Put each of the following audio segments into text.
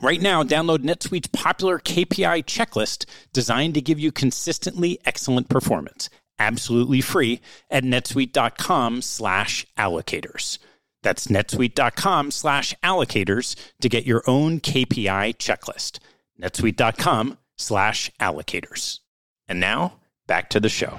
Right now, download NetSuite's popular KPI checklist designed to give you consistently excellent performance, absolutely free at netsuite.com/allocators. That's netsuite.com slash allocators to get your own KPI checklist. netsuite.com slash allocators. And now, back to the show.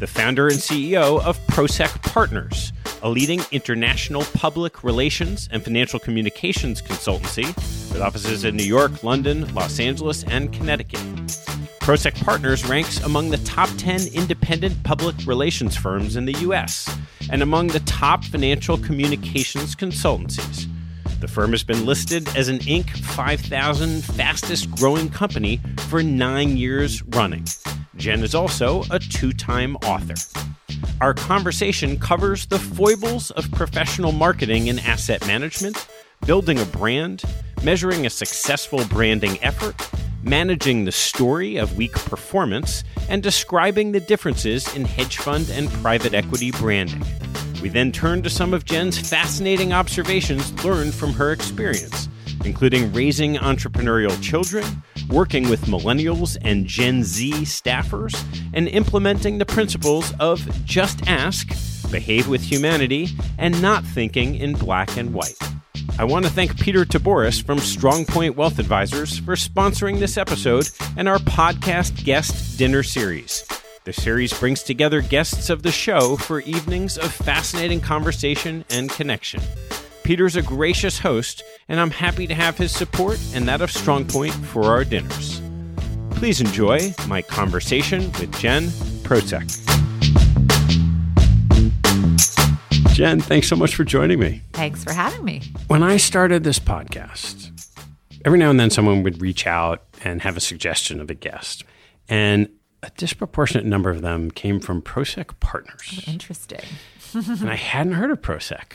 the founder and CEO of Prosek Partners a leading international public relations and financial communications consultancy with offices in New York, London, Los Angeles, and Connecticut. Prosek Partners ranks among the top 10 independent public relations firms in the U.S. and among the top financial communications consultancies. The firm has been listed as an Inc. 5000 fastest growing company for nine years running. Jen is also a two time author. Our conversation covers the foibles of professional marketing and asset management, building a brand, measuring a successful branding effort, managing the story of weak performance, and describing the differences in hedge fund and private equity branding. We then turn to some of Jen's fascinating observations learned from her experience, including raising entrepreneurial children, working with millennials and Gen Z staffers, and implementing the principles of just ask, behave with humanity, and not thinking in black and white. I want to thank Peter Taboris from Strongpoint Wealth Advisors for sponsoring this episode and our podcast guest dinner series. The series brings together guests of the show for evenings of fascinating conversation and connection. Peter's a gracious host, and I'm happy to have his support and that of Strongpoint for our dinners. Please enjoy my conversation with Jen Prosek. Jen, thanks so much for joining me. Thanks for having me. When I started this podcast, every now and then someone would reach out and have a suggestion of a guest. And a disproportionate number of them came from Prosek partners. Oh, interesting. and I hadn't heard of Prosek,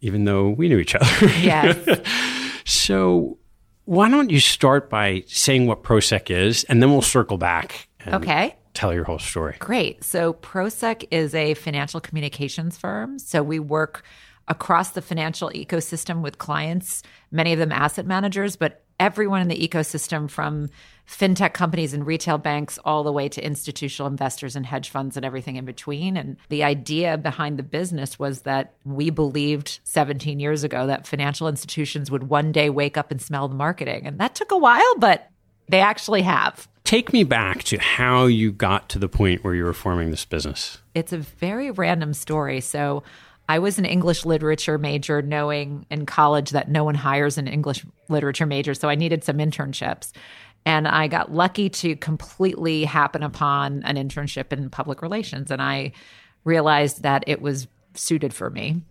even though we knew each other. Yes. so, why don't you start by saying what Prosek is, and then we'll circle back. okay. Tell your whole story. Great. So, Prosek is a financial communications firm. So, we work across the financial ecosystem with clients, many of them asset managers, but everyone in the ecosystem from fintech companies and retail banks all the way to institutional investors and hedge funds and everything in between. And the idea behind the business was that we believed 17 years ago that financial institutions would one day wake up and smell the marketing. And that took a while, but they actually have. Take me back to how you got to the point where you were forming this business. It's a very random story. So, I was an English literature major, knowing in college that no one hires an English literature major. So I needed some internships. And I got lucky to completely happen upon an internship in public relations. And I realized that it was suited for me.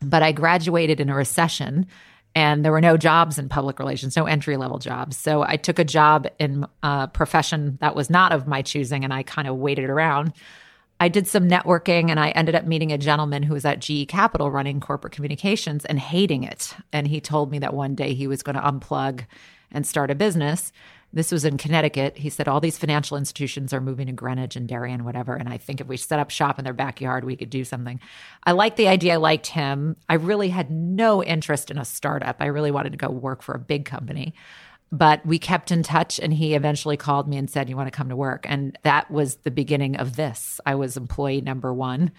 But I graduated in a recession and there were no jobs in public relations, no entry level jobs. So I took a job in a profession that was not of my choosing and I kind of waited around. I did some networking and I ended up meeting a gentleman who was at GE Capital running corporate communications and hating it. And he told me that one day he was going to unplug and start a business. This was in Connecticut. He said all these financial institutions are moving to Greenwich and Darien, whatever. And I think if we set up shop in their backyard, we could do something. I liked the idea. I liked him. I really had no interest in a startup. I really wanted to go work for a big company but we kept in touch and he eventually called me and said you want to come to work? And that was the beginning of this. I was employee number one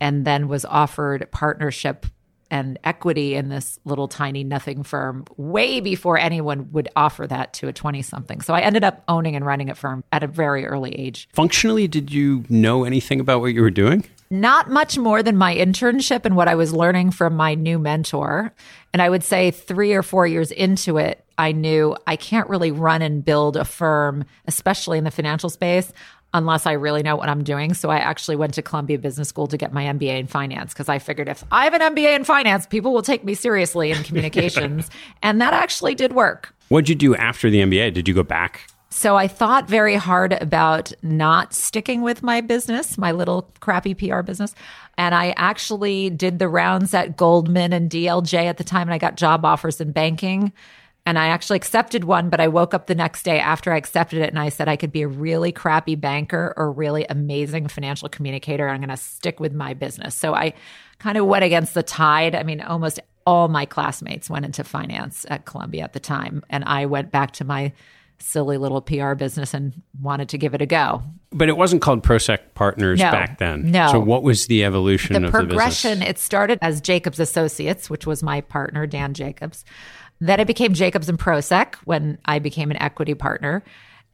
and then was offered partnership and equity in this little tiny nothing firm way before anyone would offer that to a 20 something so i ended up owning and running a firm at a very early age. Functionally did you know anything about what you were doing? Not much more than my internship and what I was learning from my new mentor. And I would say three or four years into it, I knew I can't really run and build a firm, especially in the financial space, unless I really know what I'm doing. So I actually went to Columbia Business School to get my MBA in finance because I figured if I have an MBA in finance, people will take me seriously in communications. and that actually did work. What did you do after the MBA? Did you go back so I thought very hard about not sticking with my business, my little crappy PR business. And I actually did the rounds at Goldman and DLJ at the time, and I got job offers in banking. And I actually accepted one, but I woke up the next day after I accepted it and I said I could be a really crappy banker or really amazing financial communicator. I'm going to stick with my business. So I kind of went against the tide. I mean, almost all my classmates went into finance at Columbia at the time. And I went back to my silly little PR business and wanted to give it a go. But it wasn't called Prosek Partners no, back then. No. So what was the evolution the of progression, the progression? it started as Jacobs Associates, which was my partner, Dan Jacobs. Then it became Jacobs and Prosek when I became an equity partner.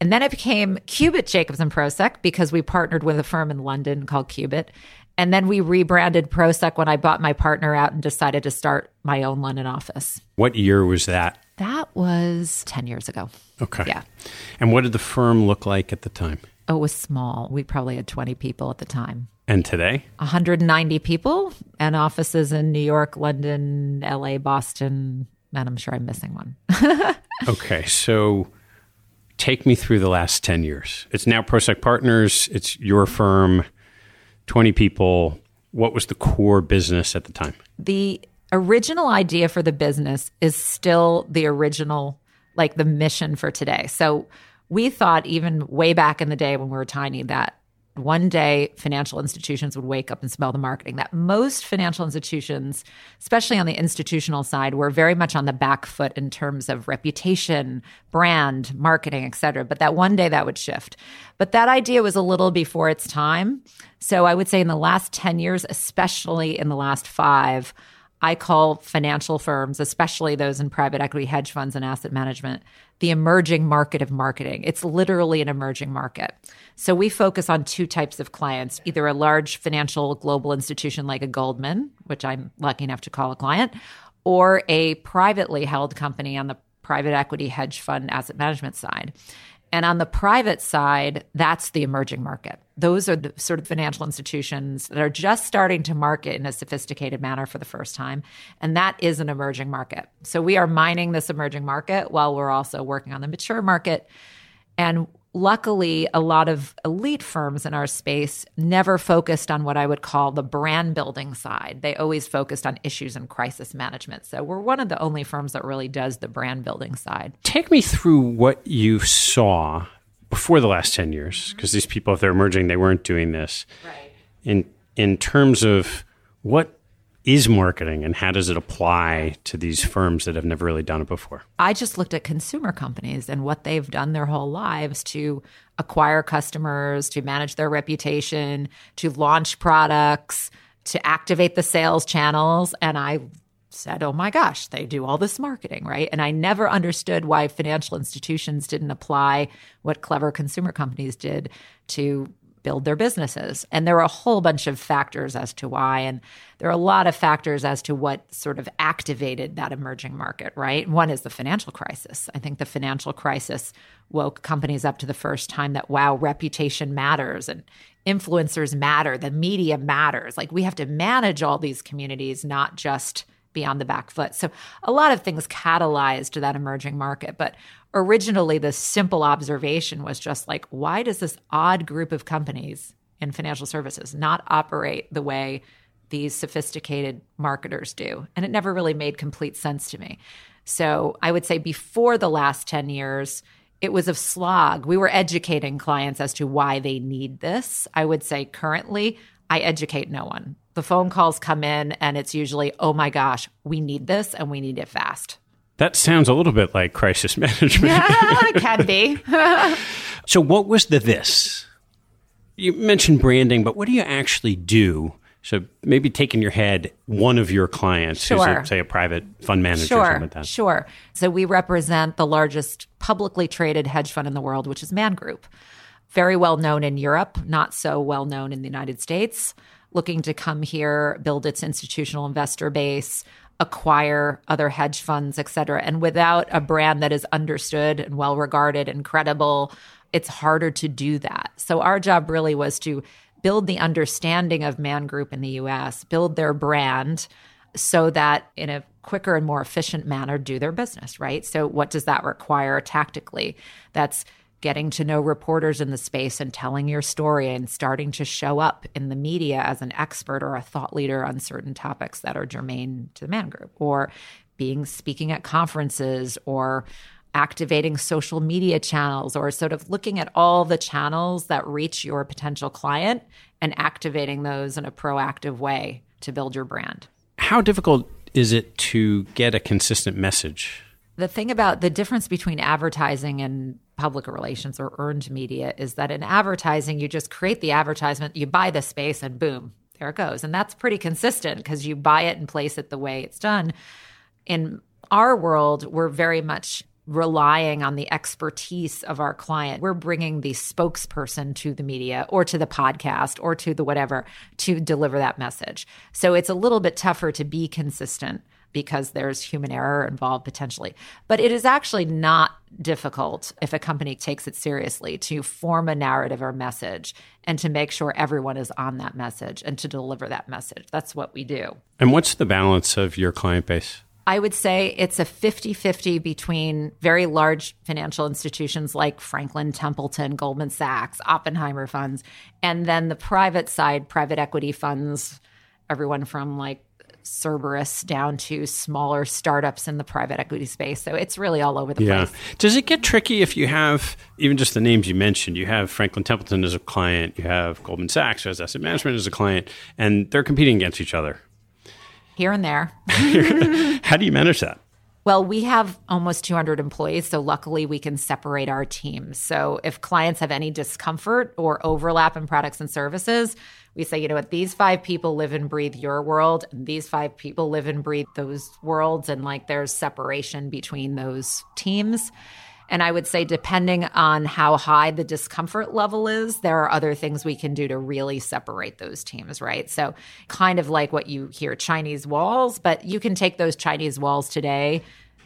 And then it became Cubitt Jacobs and Prosek because we partnered with a firm in London called Cubitt. And then we rebranded Prosek when I bought my partner out and decided to start my own London office. What year was that? That was 10 years ago. Okay. Yeah. And what did the firm look like at the time? Oh, it was small. We probably had 20 people at the time. And today? 190 people and offices in New York, London, LA, Boston, and I'm sure I'm missing one. okay. So take me through the last 10 years. It's now Prosek Partners, it's your firm, 20 people. What was the core business at the time? The original idea for the business is still the original, like the mission for today. So we thought, even way back in the day when we were tiny, that one day financial institutions would wake up and smell the marketing that most financial institutions especially on the institutional side were very much on the back foot in terms of reputation brand marketing et cetera. But that one day that would shift. But that idea was a little before its time. So i would say in the last 10 years especially in the last five I call financial firms, especially those in private equity, hedge funds, and asset management, the emerging market of marketing. It's literally an emerging market. So we focus on two types of clients either a large financial global institution like a Goldman, which I'm lucky enough to call a client, or a privately held company on the private equity, hedge fund, asset management side. And on the private side, that's the emerging market. Those are the sort of financial institutions that are just starting to market in a sophisticated manner for the first time. And that is an emerging market. So we are mining this emerging market while we're also working on the mature market. And luckily, a lot of elite firms in our space never focused on what I would call the brand building side. They always focused on issues and crisis management. So we're one of the only firms that really does the brand building side. Take me through what you saw before the last 10 years, mm-hmm. because these people, if they're emerging, they weren't doing this. Right. In, in terms of what is marketing and how does it apply to these firms that have never really done it before? I just looked at consumer companies and what they've done their whole lives to acquire customers, to manage their reputation, to launch products, to activate the sales channels. And I said, oh my gosh, they do all this marketing, right? And I never understood why financial institutions didn't apply what clever consumer companies did to build their businesses. And there are a whole bunch of factors as to why. And there are a lot of factors as to what sort of activated that emerging market, right? One is the financial crisis. I think the financial crisis woke companies up to the first time that, wow, reputation matters and influencers matter, the media matters. Like we have to manage all these communities, not just be on the back foot. So a lot of things catalyzed that emerging market. But originally, the simple observation was just like, why does this odd group of companies in financial services not operate the way these sophisticated marketers do? And it never really made complete sense to me. So I would say before the last 10 years, it was a slog. We were educating clients as to why they need this. I would say currently, I educate no one. The phone calls come in, and it's usually, oh my gosh, we need this and we need it fast. That sounds a little bit like crisis management. Yeah, can be. so, what was the this? You mentioned branding, but what do you actually do? So, maybe take in your head one of your clients, sure. who's, a, say, a private fund manager sure, or something like that. Sure. So, we represent the largest publicly traded hedge fund in the world, which is Man Group. Very well known in Europe, not so well known in the United States. Looking to come here, build its institutional investor base, acquire other hedge funds, et cetera. And without a brand that is understood and well regarded and credible, it's harder to do that. So our job really was to build the understanding of Man Group in the US, build their brand so that in a quicker and more efficient manner do their business, right? So what does that require tactically? That's getting to know reporters in the space and telling your story and starting to show up in the media as an expert or a thought leader on certain topics that are germane to the man group or being speaking at conferences or activating social media channels or sort of looking at all the channels that reach your potential client and activating those in a proactive way to build your brand. How difficult is it to get a consistent message? The thing about the difference between advertising and public relations or earned media is that in advertising, you just create the advertisement, you buy the space, and boom, there it goes. And that's pretty consistent because you buy it and place it the way it's done. In our world, we're very much relying on the expertise of our client. We're bringing the spokesperson to the media or to the podcast or to the whatever to deliver that message. So it's a little bit tougher to be consistent because there's human error involved potentially. But it is actually not difficult if a company takes it seriously to form a narrative or message and to make sure everyone is on that message and to deliver that message. That's what we do. And what's the balance of your client base? I would say it's a 50 50 between very large financial institutions like Franklin Templeton, Goldman Sachs, Oppenheimer funds, and then the private side, private equity funds, everyone from like Cerberus down to smaller startups in the private equity space. So it's really all over the yeah. place. Does it get tricky if you have even just the names you mentioned? You have Franklin Templeton as a client, you have Goldman Sachs as asset management as a client, and they're competing against each other. Here and there. How do you manage that? Well, we have almost 200 employees, so luckily we can separate our teams. So if clients have any discomfort or overlap in products and services, we say, you know what, these five people live and breathe your world, and these five people live and breathe those worlds, and like there's separation between those teams. And I would say, depending on how high the discomfort level is, there are other things we can do to really separate those teams, right? So, kind of like what you hear Chinese walls, but you can take those Chinese walls today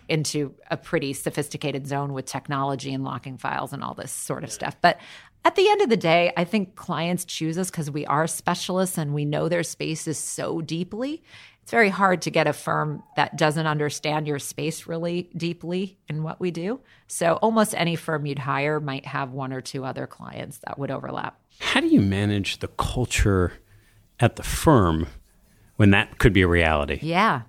into a pretty sophisticated zone with technology and locking files and all this sort of stuff. But at the end of the day, I think clients choose us because we are specialists and we know their spaces so deeply it's very hard to get a firm that doesn't understand your space really deeply in what we do. So almost any firm you'd hire might have one or two other clients that would overlap. How do you manage the culture at the firm when that could be a reality? Yeah.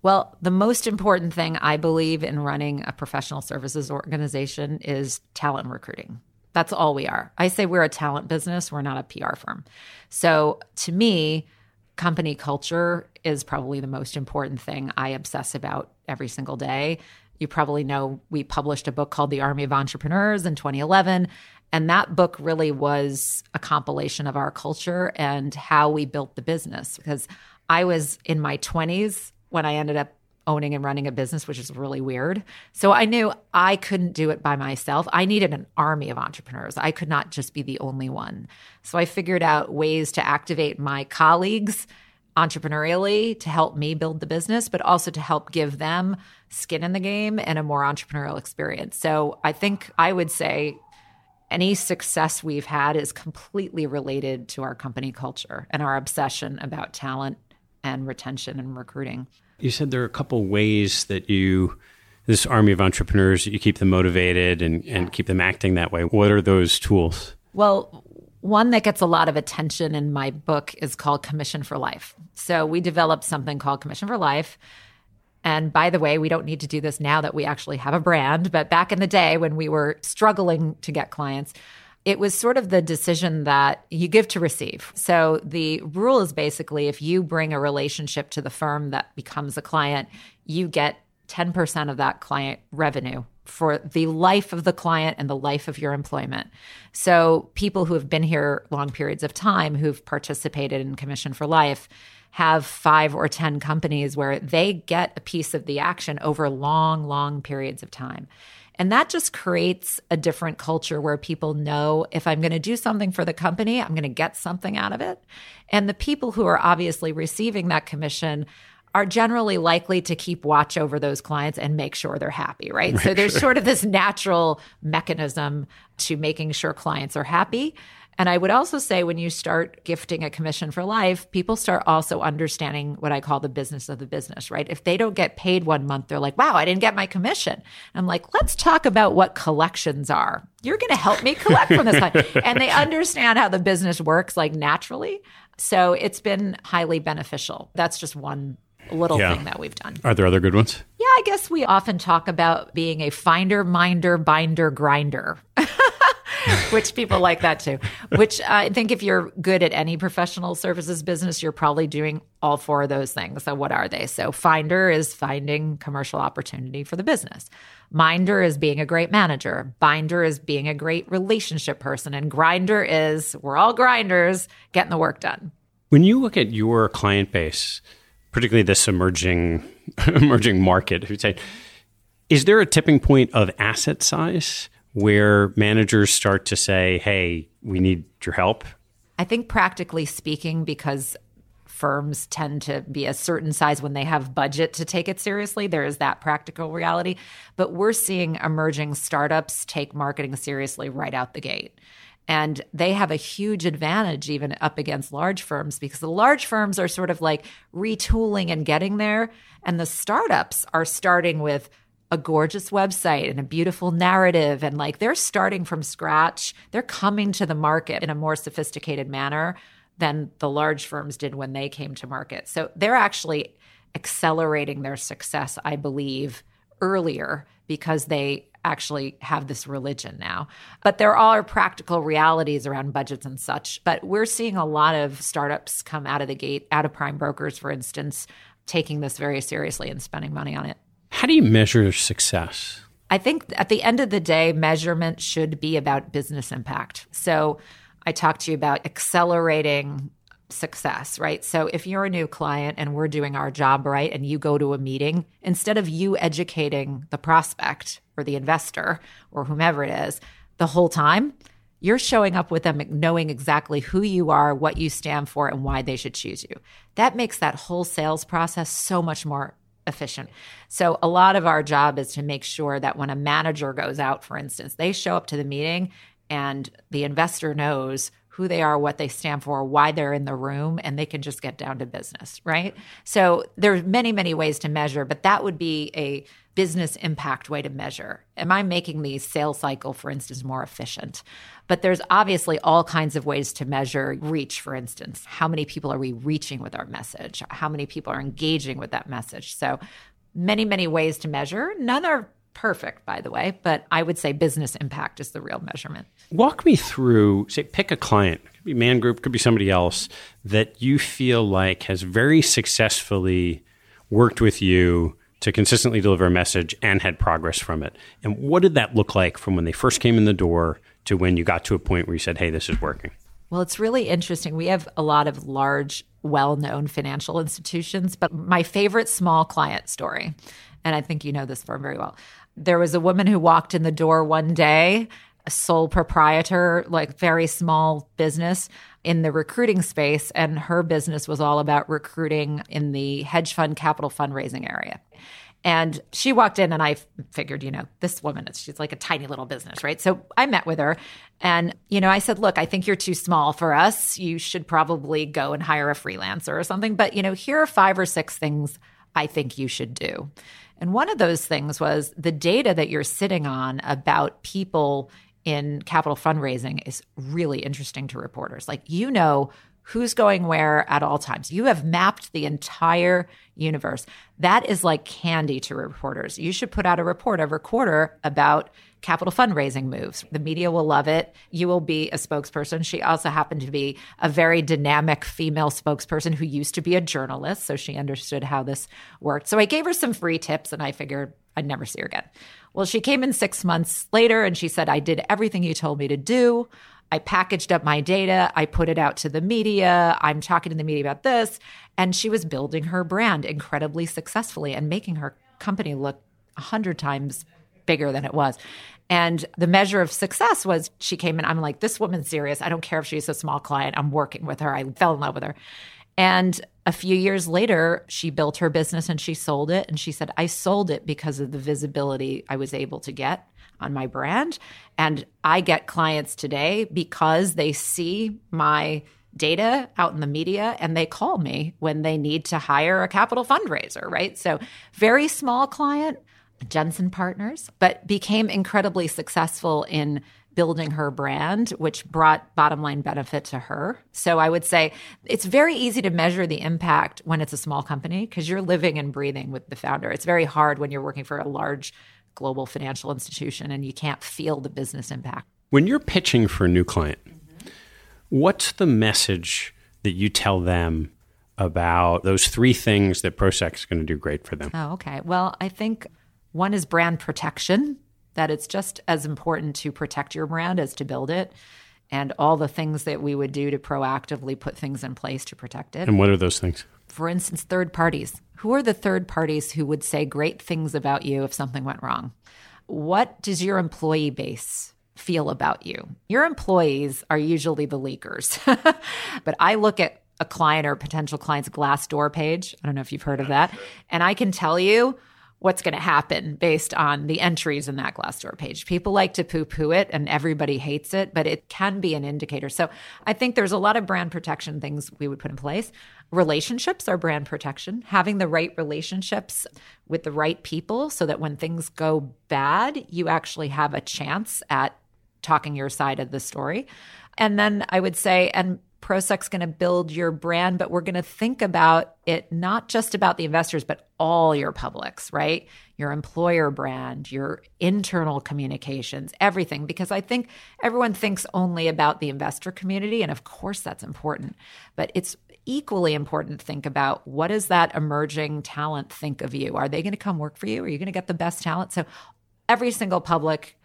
Well, the most important thing I believe in running a professional services organization is talent recruiting. That's all we are. I say we're a talent business, we're not a PR firm. So to me, company culture is probably the most important thing I obsess about every single day. You probably know we published a book called The Army of Entrepreneurs in 2011. And that book really was a compilation of our culture and how we built the business. Because I was in my 20s when I ended up owning and running a business, which is really weird. So I knew I couldn't do it by myself. I needed an army of entrepreneurs. I could not just be the only one. So I figured out ways to activate my colleagues entrepreneurially to help me build the business, but also to help give them skin in the game and a more entrepreneurial experience. So I think I would say any success we've had is completely related to our company culture and our obsession about talent and retention and recruiting. You said there are a couple ways that you this army of entrepreneurs you keep them motivated and, and keep them acting that way. What are those tools? Well, one that gets a lot of attention in my book is called Commission for Life. So we developed something called Commission for Life. And by the way, we don't need to do this now that we actually have a brand. But back in the day when we were struggling to get clients, it was sort of the decision that you give to receive. So the rule is basically if you bring a relationship to the firm that becomes a client, you get 10% of that client revenue for the life of the client and the life of your employment. So, people who have been here long periods of time who've participated in Commission for Life have five or 10 companies where they get a piece of the action over long, long periods of time. And that just creates a different culture where people know if I'm going to do something for the company, I'm going to get something out of it. And the people who are obviously receiving that commission are generally likely to keep watch over those clients and make sure they're happy, right? right so there's sure. sort of this natural mechanism to making sure clients are happy. And I would also say when you start gifting a commission for life, people start also understanding what I call the business of the business, right? If they don't get paid one month, they're like, wow, I didn't get my commission. I'm like, let's talk about what collections are. You're going to help me collect from this client. and they understand how the business works like naturally. So it's been highly beneficial. That's just one little yeah. thing that we've done. Are there other good ones? Yeah, I guess we often talk about being a finder, minder, binder, grinder. which people like that too. Which uh, I think if you're good at any professional services business, you're probably doing all four of those things. So, what are they? So, finder is finding commercial opportunity for the business. Minder is being a great manager. Binder is being a great relationship person. And grinder is we're all grinders getting the work done. When you look at your client base, particularly this emerging emerging market, who'd say, is there a tipping point of asset size where managers start to say, "Hey, we need your help"? I think practically speaking, because firms tend to be a certain size when they have budget to take it seriously. There is that practical reality. But we're seeing emerging startups take marketing seriously right out the gate. And they have a huge advantage even up against large firms because the large firms are sort of like retooling and getting there. And the startups are starting with a gorgeous website and a beautiful narrative. And like they're starting from scratch. They're coming to the market in a more sophisticated manner than the large firms did when they came to market. So they're actually accelerating their success, I believe, earlier because they actually have this religion now. But there are practical realities around budgets and such. But we're seeing a lot of startups come out of the gate, out of prime brokers, for instance, taking this very seriously and spending money on it. How do you measure success? I think at the end of the day, measurement should be about business impact. So I talked to you about accelerating success, right? So if you're a new client and we're doing our job right and you go to a meeting, instead of you educating the prospect or the investor or whomever it is the whole time, you're showing up with them knowing exactly who you are, what you stand for, and why they should choose you. That makes that whole sales process so much more efficient. So, a lot of our job is to make sure that when a manager goes out, for instance, they show up to the meeting and the investor knows who they are, what they stand for, why they're in the room, and they can just get down to business, right? So there's many, many ways to measure, but that would be a business impact way to measure. Am I making the sales cycle, for instance, more efficient? But there's obviously all kinds of ways to measure reach, for instance. How many people are we reaching with our message? How many people are engaging with that message? So many, many ways to measure. None are perfect, by the way, but I would say business impact is the real measurement. Walk me through, say, pick a client, it could be Man Group, could be somebody else that you feel like has very successfully worked with you to consistently deliver a message and had progress from it. And what did that look like from when they first came in the door to when you got to a point where you said, hey, this is working? Well, it's really interesting. We have a lot of large, well known financial institutions, but my favorite small client story, and I think you know this firm very well, there was a woman who walked in the door one day, a sole proprietor, like very small business in the recruiting space. And her business was all about recruiting in the hedge fund capital fundraising area. And she walked in, and I figured, you know, this woman, she's like a tiny little business, right? So I met with her, and, you know, I said, look, I think you're too small for us. You should probably go and hire a freelancer or something. But, you know, here are five or six things I think you should do. And one of those things was the data that you're sitting on about people in capital fundraising is really interesting to reporters. Like, you know, who's going where at all times. You have mapped the entire universe. That is like candy to reporters. You should put out a report every quarter about capital fundraising moves. The media will love it. You will be a spokesperson. She also happened to be a very dynamic female spokesperson who used to be a journalist. So she understood how this worked. So I gave her some free tips and I figured I'd never see her again. Well, she came in six months later and she said, I did everything you told me to do. I packaged up my data. I put it out to the media. I'm talking to the media about this. And she was building her brand incredibly successfully and making her company look a hundred times bigger than it was. And the measure of success was she came in, I'm like, this woman's serious. I don't care if she's a small client. I'm working with her. I fell in love with her. And a few years later, she built her business and she sold it. And she said, I sold it because of the visibility I was able to get on my brand. And I get clients today because they see my data out in the media and they call me when they need to hire a capital fundraiser, right? So, very small client, Jensen Partners, but became incredibly successful in building her brand, which brought bottom line benefit to her. So I would say it's very easy to measure the impact when it's a small company because you're living and breathing with the founder. It's very hard when you're working for a large global financial institution and you can't feel the business impact. When you're pitching for a new client, mm-hmm. what's the message that you tell them about those three things that Prosek is going to do great for them? Oh, okay. Well, I think one is brand protection, that it's just as important to protect your brand as to build it, and all the things that we would do to proactively put things in place to protect it. And what are those things? For instance, third parties. Who are the third parties who would say great things about you if something went wrong? What does your employee base feel about you? Your employees are usually the leakers. but I look at a client or potential client's Glassdoor page. I don't know if you've heard of that. And I can tell you what's going to happen based on the entries in that Glassdoor page. People like to poo poo it and everybody hates it, but it can be an indicator. So I think there's a lot of brand protection things we would put in place. Relationships are brand protection, having the right relationships with the right people so that when things go bad, you actually have a chance at talking your side of the story. And then I would say, and Prosek's going to build your brand, but we're going to think about it not just about the investors, but all your publics, right? Your employer brand, your internal communications, everything. Because I think everyone thinks only about the investor community. And of course, that's important. But it's equally important to think about what does that emerging talent think of you? Are they going to come work for you? Are you going to get the best talent? So every single public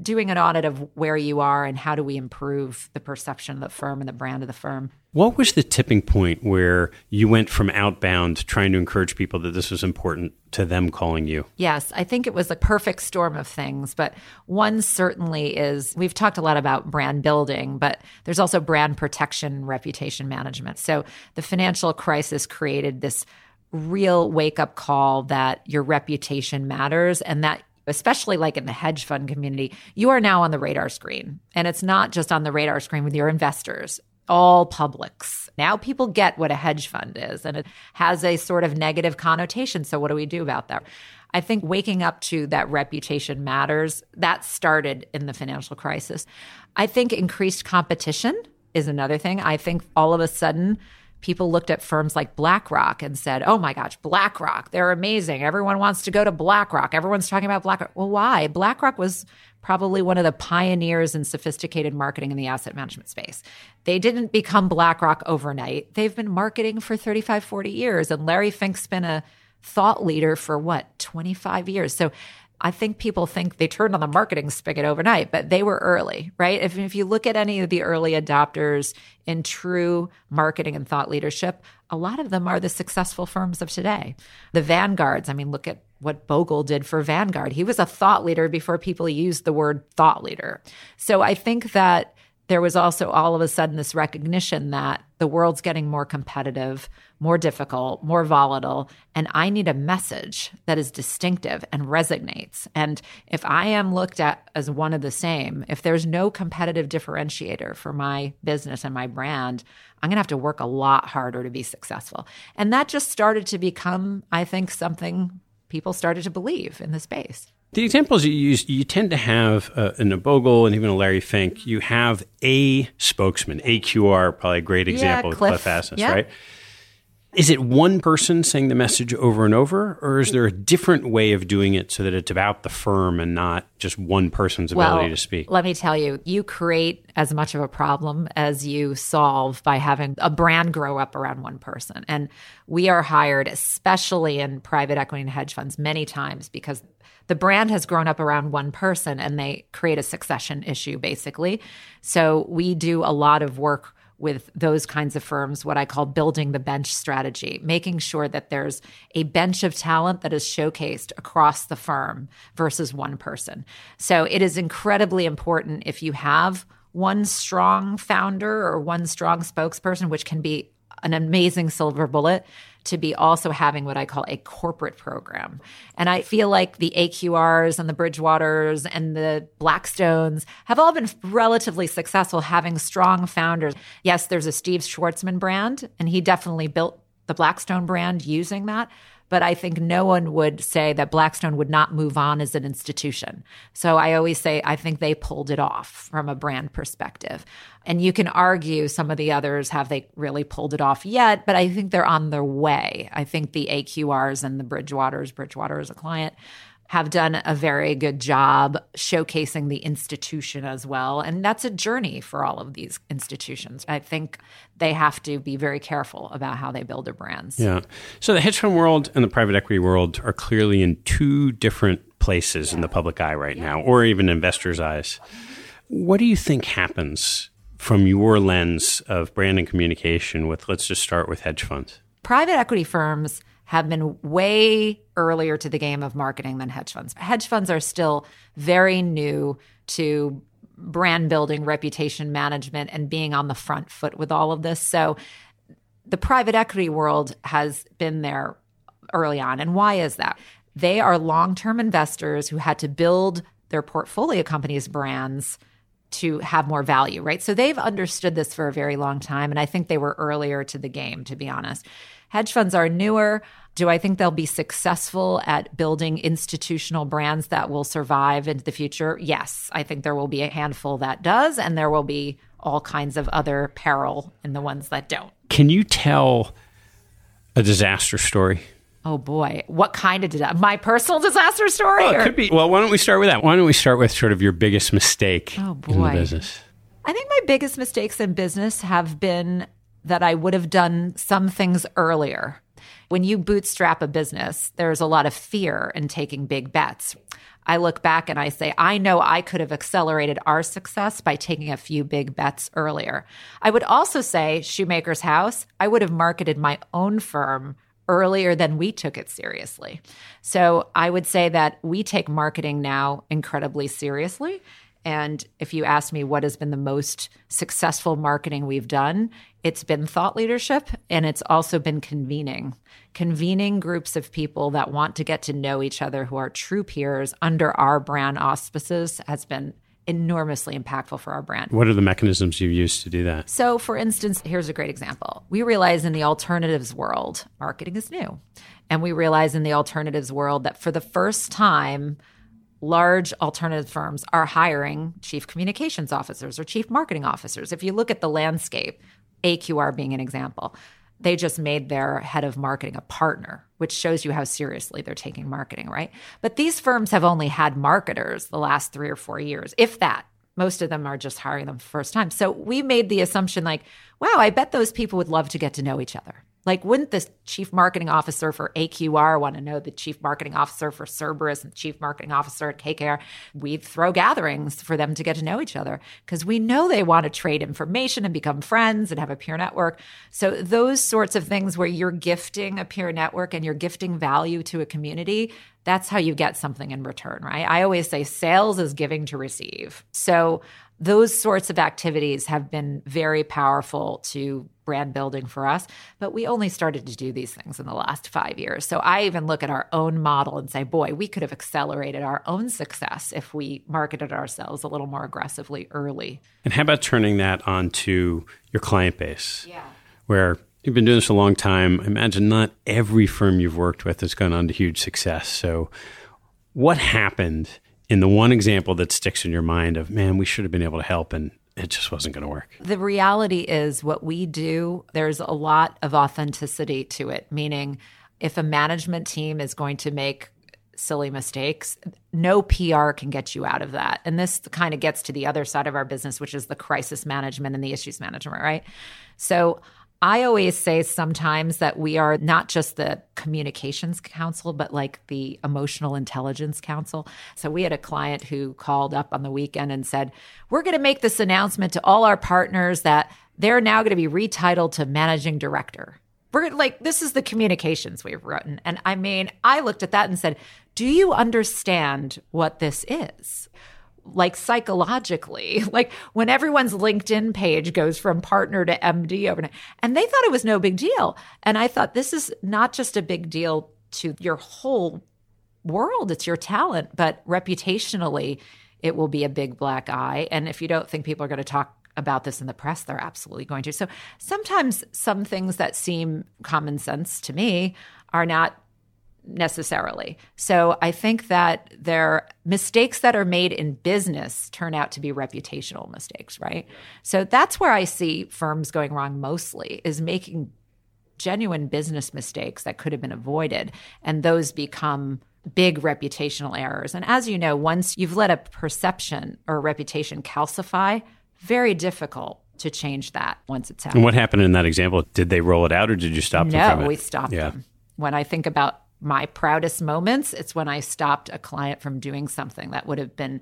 doing an audit of where you are and how do we improve the perception of the firm and the brand of the firm. What was the tipping point where you went from outbound trying to encourage people that this was important to them calling you? Yes, I think it was a perfect storm of things, but one certainly is we've talked a lot about brand building, but there's also brand protection, reputation management. So the financial crisis created this real wake up call that your reputation matters and that especially like in the hedge fund community, you are now on the radar screen. And it's not just on the radar screen with your investors, all publics. Now people get what a hedge fund is, and it has a sort of negative connotation. So, what do we do about that? I think waking up to that reputation matters. That started in the financial crisis. I think increased competition is another thing. I think all of a sudden, people looked at firms like BlackRock and said, oh my gosh, BlackRock, they're amazing. Everyone wants to go to BlackRock. Everyone's talking about BlackRock. Well, why? BlackRock was probably one of the pioneers in sophisticated marketing in the asset management space. They didn't become BlackRock overnight. They've been marketing for 35, 40 years. And Larry Fink's been a thought leader for what, 25 years. So I think people think they turned on the marketing spigot overnight, but they were early, right? If, if you look at any of the early adopters in true marketing and thought leadership, a lot of them are the successful firms of today. The vanguards, I mean, look at what Bogle did for Vanguard. He was a thought leader before people used the word thought leader. So I think that there was also all of a sudden this recognition that the world's getting more competitive, more difficult, more volatile, and I need a message that is distinctive and resonates. And if I am looked at as one of the same, if there's no competitive differentiator for my business and my brand, I'm going to have to work a lot harder to be successful. And that just started to become, I think, something people started to believe in the space. The examples you use, you tend to have uh, in a Bogle and even a Larry Fink, you have a spokesman, AQR, probably a great example yeah, Cliff. Cliff Asness, yeah. right? Is it one person saying the message over and over, or is there a different way of doing it so that it's about the firm and not just one person's ability well, to speak? Let me tell you, you create as much of a problem as you solve by having a brand grow up around one person. And we are hired, especially in private equity and hedge funds, many times because the brand has grown up around one person and they create a succession issue, basically. So we do a lot of work with those kinds of firms, what I call building the bench strategy, making sure that there's a bench of talent that is showcased across the firm versus one person. So it is incredibly important if you have one strong founder or one strong spokesperson, which can be an amazing silver bullet to be also having what I call a corporate program. And I feel like the AQRs and the Bridgewaters and the Blackstones have all been relatively successful having strong founders. Yes, there's a Steve Schwarzman brand, and he definitely built the Blackstone brand using that but I think no one would say that Blackstone would not move on as an institution. So I always say I think they pulled it off from a brand perspective. And you can argue some of the others have they really pulled it off yet, but I think they're on their way. I think the AQRs and the Bridgewaters, Bridgewater is a client, have done a very good job showcasing the institution as well. And that's a journey for all of these institutions. I think they have to be very careful about how they build their brands. Yeah. So the hedge fund world and the private equity world are clearly in two different places yeah. in the public eye right yeah. now, or even investors' eyes. What do you think happens from your lens of brand and communication with, let's just start with hedge funds? Private equity firms have been way earlier to the game of marketing than hedge funds. Hedge funds are still very new to brand building, reputation management, and being on the front foot with all of this. So the private equity world has been there early on. And why is that? They are long term investors who had to build their portfolio companies' brands to have more value, right? So they've understood this for a very long time. And I think they were earlier to the game, to be honest. Hedge funds are newer. Do I think they'll be successful at building institutional brands that will survive into the future? Yes. I think there will be a handful that does, and there will be all kinds of other peril in the ones that don't. Can you tell a disaster story? Oh boy, what kind of disaster? My personal disaster story? Well, it could be. Well, why don't we start with that? Why don't we start with sort of your biggest mistake oh, boy. in the business? I think my biggest mistakes in business have been that I would have done some things earlier. When you bootstrap a business, there's a lot of fear in taking big bets. I look back and I say, I know I could have accelerated our success by taking a few big bets earlier. I would also say, Shoemaker's House, I would have marketed my own firm earlier than we took it seriously. So I would say that we take marketing now incredibly seriously. And if you ask me what has been the most successful marketing we've done, it's been thought leadership and it's also been convening. Convening groups of people that want to get to know each other who are true peers under our brand auspices has been enormously impactful for our brand. What are the mechanisms you've used to do that? So, for instance, here's a great example. We realize in the alternatives world, marketing is new. And we realize in the alternatives world that for the first time, large alternative firms are hiring chief communications officers or chief marketing officers. If you look at the landscape, AQR being an example, they just made their head of marketing a partner, which shows you how seriously they're taking marketing, right? But these firms have only had marketers the last three or four years, if that. Most of them are just hiring them first time. So we made the assumption like, wow, I bet those people would love to get to know each other. Like, wouldn't the chief marketing officer for AQR want to know the chief marketing officer for Cerberus and the chief marketing officer at KKR? We throw gatherings for them to get to know each other because we know they want to trade information and become friends and have a peer network. So, those sorts of things where you're gifting a peer network and you're gifting value to a community, that's how you get something in return, right? I always say sales is giving to receive. So, those sorts of activities have been very powerful to brand building for us. But we only started to do these things in the last five years. So I even look at our own model and say, boy, we could have accelerated our own success if we marketed ourselves a little more aggressively early. And how about turning that onto your client base? Yeah. Where you've been doing this a long time. I imagine not every firm you've worked with has gone on to huge success. So what happened? in the one example that sticks in your mind of man we should have been able to help and it just wasn't going to work. The reality is, what we do, there's a lot of authenticity to it, meaning if a management team is going to make silly mistakes, no PR can get you out of that. And this kind of gets to the other side of our business, which is the crisis management and the issues management, right? So I always say sometimes that we are not just the communications counsel, but like the emotional intelligence counsel. So we had a client who called up on the weekend and said, We're going to make this announcement to all our partners that they're now going to be retitled to managing director. We're like, this is the communications we've written. And I mean, I looked at that and said, Do you understand what this is? Like psychologically, like when everyone's LinkedIn page goes from partner to MD overnight. And they thought it was no big deal. And I thought this is not just a big deal to your whole world, it's your talent, but reputationally, it will be a big black eye. And if you don't think people are going to talk about this in the press, they're absolutely going to. So sometimes some things that seem common sense to me are not necessarily. So I think that there mistakes that are made in business turn out to be reputational mistakes, right? So that's where I see firms going wrong mostly is making genuine business mistakes that could have been avoided and those become big reputational errors. And as you know, once you've let a perception or a reputation calcify, very difficult to change that once it's happened. And what happened in that example? Did they roll it out or did you stop them no, we stopped yeah. them. When I think about my proudest moments, it's when I stopped a client from doing something that would have been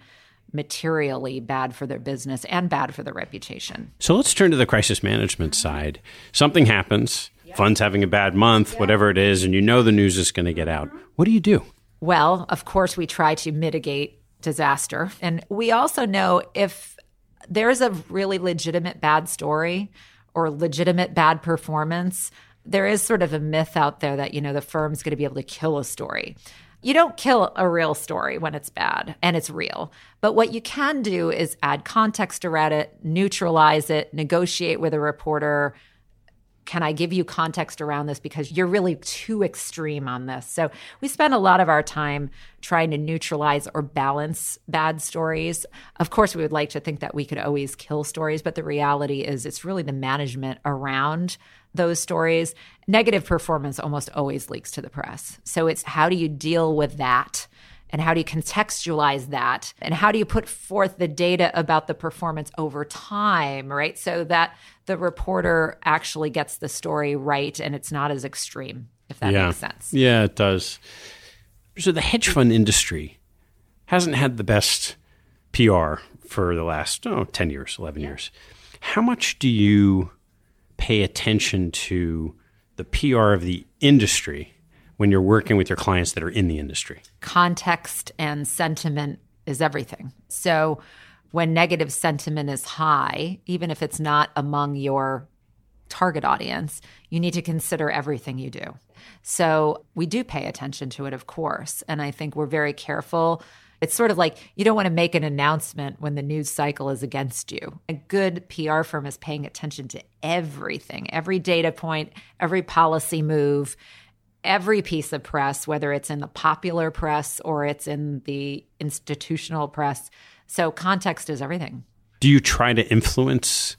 materially bad for their business and bad for their reputation. So let's turn to the crisis management side. Something happens, yep. fund's having a bad month, yep. whatever it is, and you know the news is going to get out. What do you do? Well, of course, we try to mitigate disaster. And we also know if there's a really legitimate bad story or legitimate bad performance, there is sort of a myth out there that, you know, the firm's going to be able to kill a story. You don't kill a real story when it's bad and it's real. But what you can do is add context around it, neutralize it, negotiate with a reporter, can I give you context around this because you're really too extreme on this? So we spend a lot of our time trying to neutralize or balance bad stories. Of course, we would like to think that we could always kill stories, but the reality is it's really the management around those stories. Negative performance almost always leaks to the press. So it's how do you deal with that? and how do you contextualize that and how do you put forth the data about the performance over time right so that the reporter actually gets the story right and it's not as extreme if that yeah. makes sense yeah it does so the hedge fund industry hasn't had the best pr for the last oh, 10 years 11 yeah. years how much do you pay attention to the pr of the industry when you're working with your clients that are in the industry? Context and sentiment is everything. So when negative sentiment is high, even if it's not among your target audience, you need to consider everything you do. So we do pay attention to it, of course. And I think we're very careful. It's sort of like you don't want to make an announcement when the news cycle is against you. A good PR firm is paying attention to everything, every data point, every policy move, every piece of press, whether it's in the popular press or it's in the institutional press. So context is everything. Do you try to influence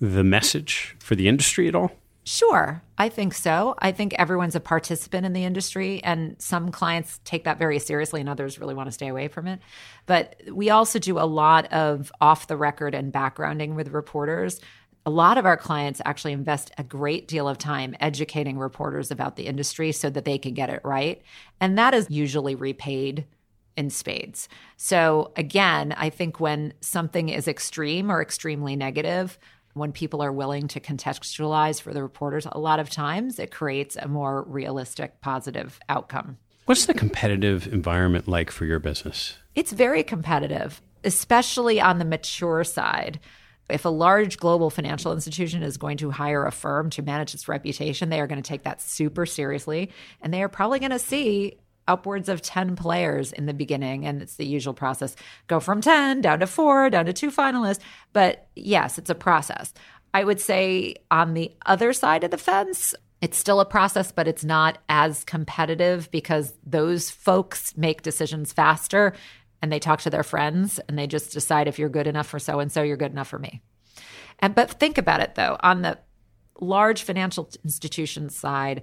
the message for the industry at all? Sure, I think so. I think everyone's a participant in the industry, and some clients take that very seriously, and others really want to stay away from it. But we also do a lot of off the record and backgrounding with reporters. A lot of our clients actually invest a great deal of time educating reporters about the industry so that they can get it right. And that is usually repaid in spades. So, again, I think when something is extreme or extremely negative, when people are willing to contextualize for the reporters, a lot of times it creates a more realistic, positive outcome. What's the competitive environment like for your business? It's very competitive, especially on the mature side. If a large global financial institution is going to hire a firm to manage its reputation, they are going to take that super seriously. And they are probably going to see upwards of 10 players in the beginning and it's the usual process. Go from 10 down to 4 down to 2 finalists. But yes it's a process. I would say on the other side of the fence it's still a process but it's not as competitive because those folks make decisions faster and they talk to their friends and they just decide if you're good enough for so and so you're good enough for me. And but think about it though. On the large financial institution side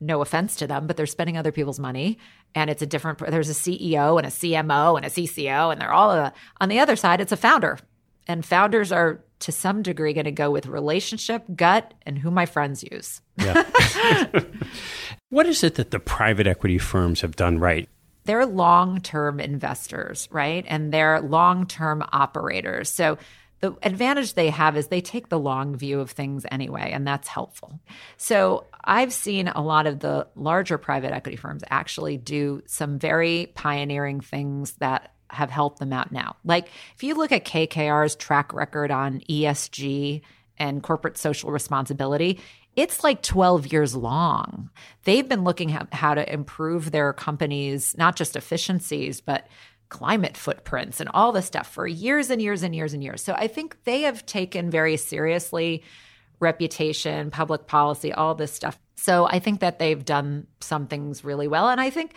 no offense to them, but they're spending other people's money. And it's a different, there's a CEO and a CMO and a CCO, and they're all a, on the other side, it's a founder. And founders are to some degree going to go with relationship, gut, and who my friends use. Yeah. what is it that the private equity firms have done right? They're long term investors, right? And they're long term operators. So the advantage they have is they take the long view of things anyway, and that's helpful. So I've seen a lot of the larger private equity firms actually do some very pioneering things that have helped them out now. Like if you look at KKR's track record on ESG and corporate social responsibility, it's like 12 years long. They've been looking at how to improve their companies, not just efficiencies, but climate footprints and all this stuff for years and years and years and years. So I think they have taken very seriously reputation, public policy, all this stuff. So I think that they've done some things really well. And I think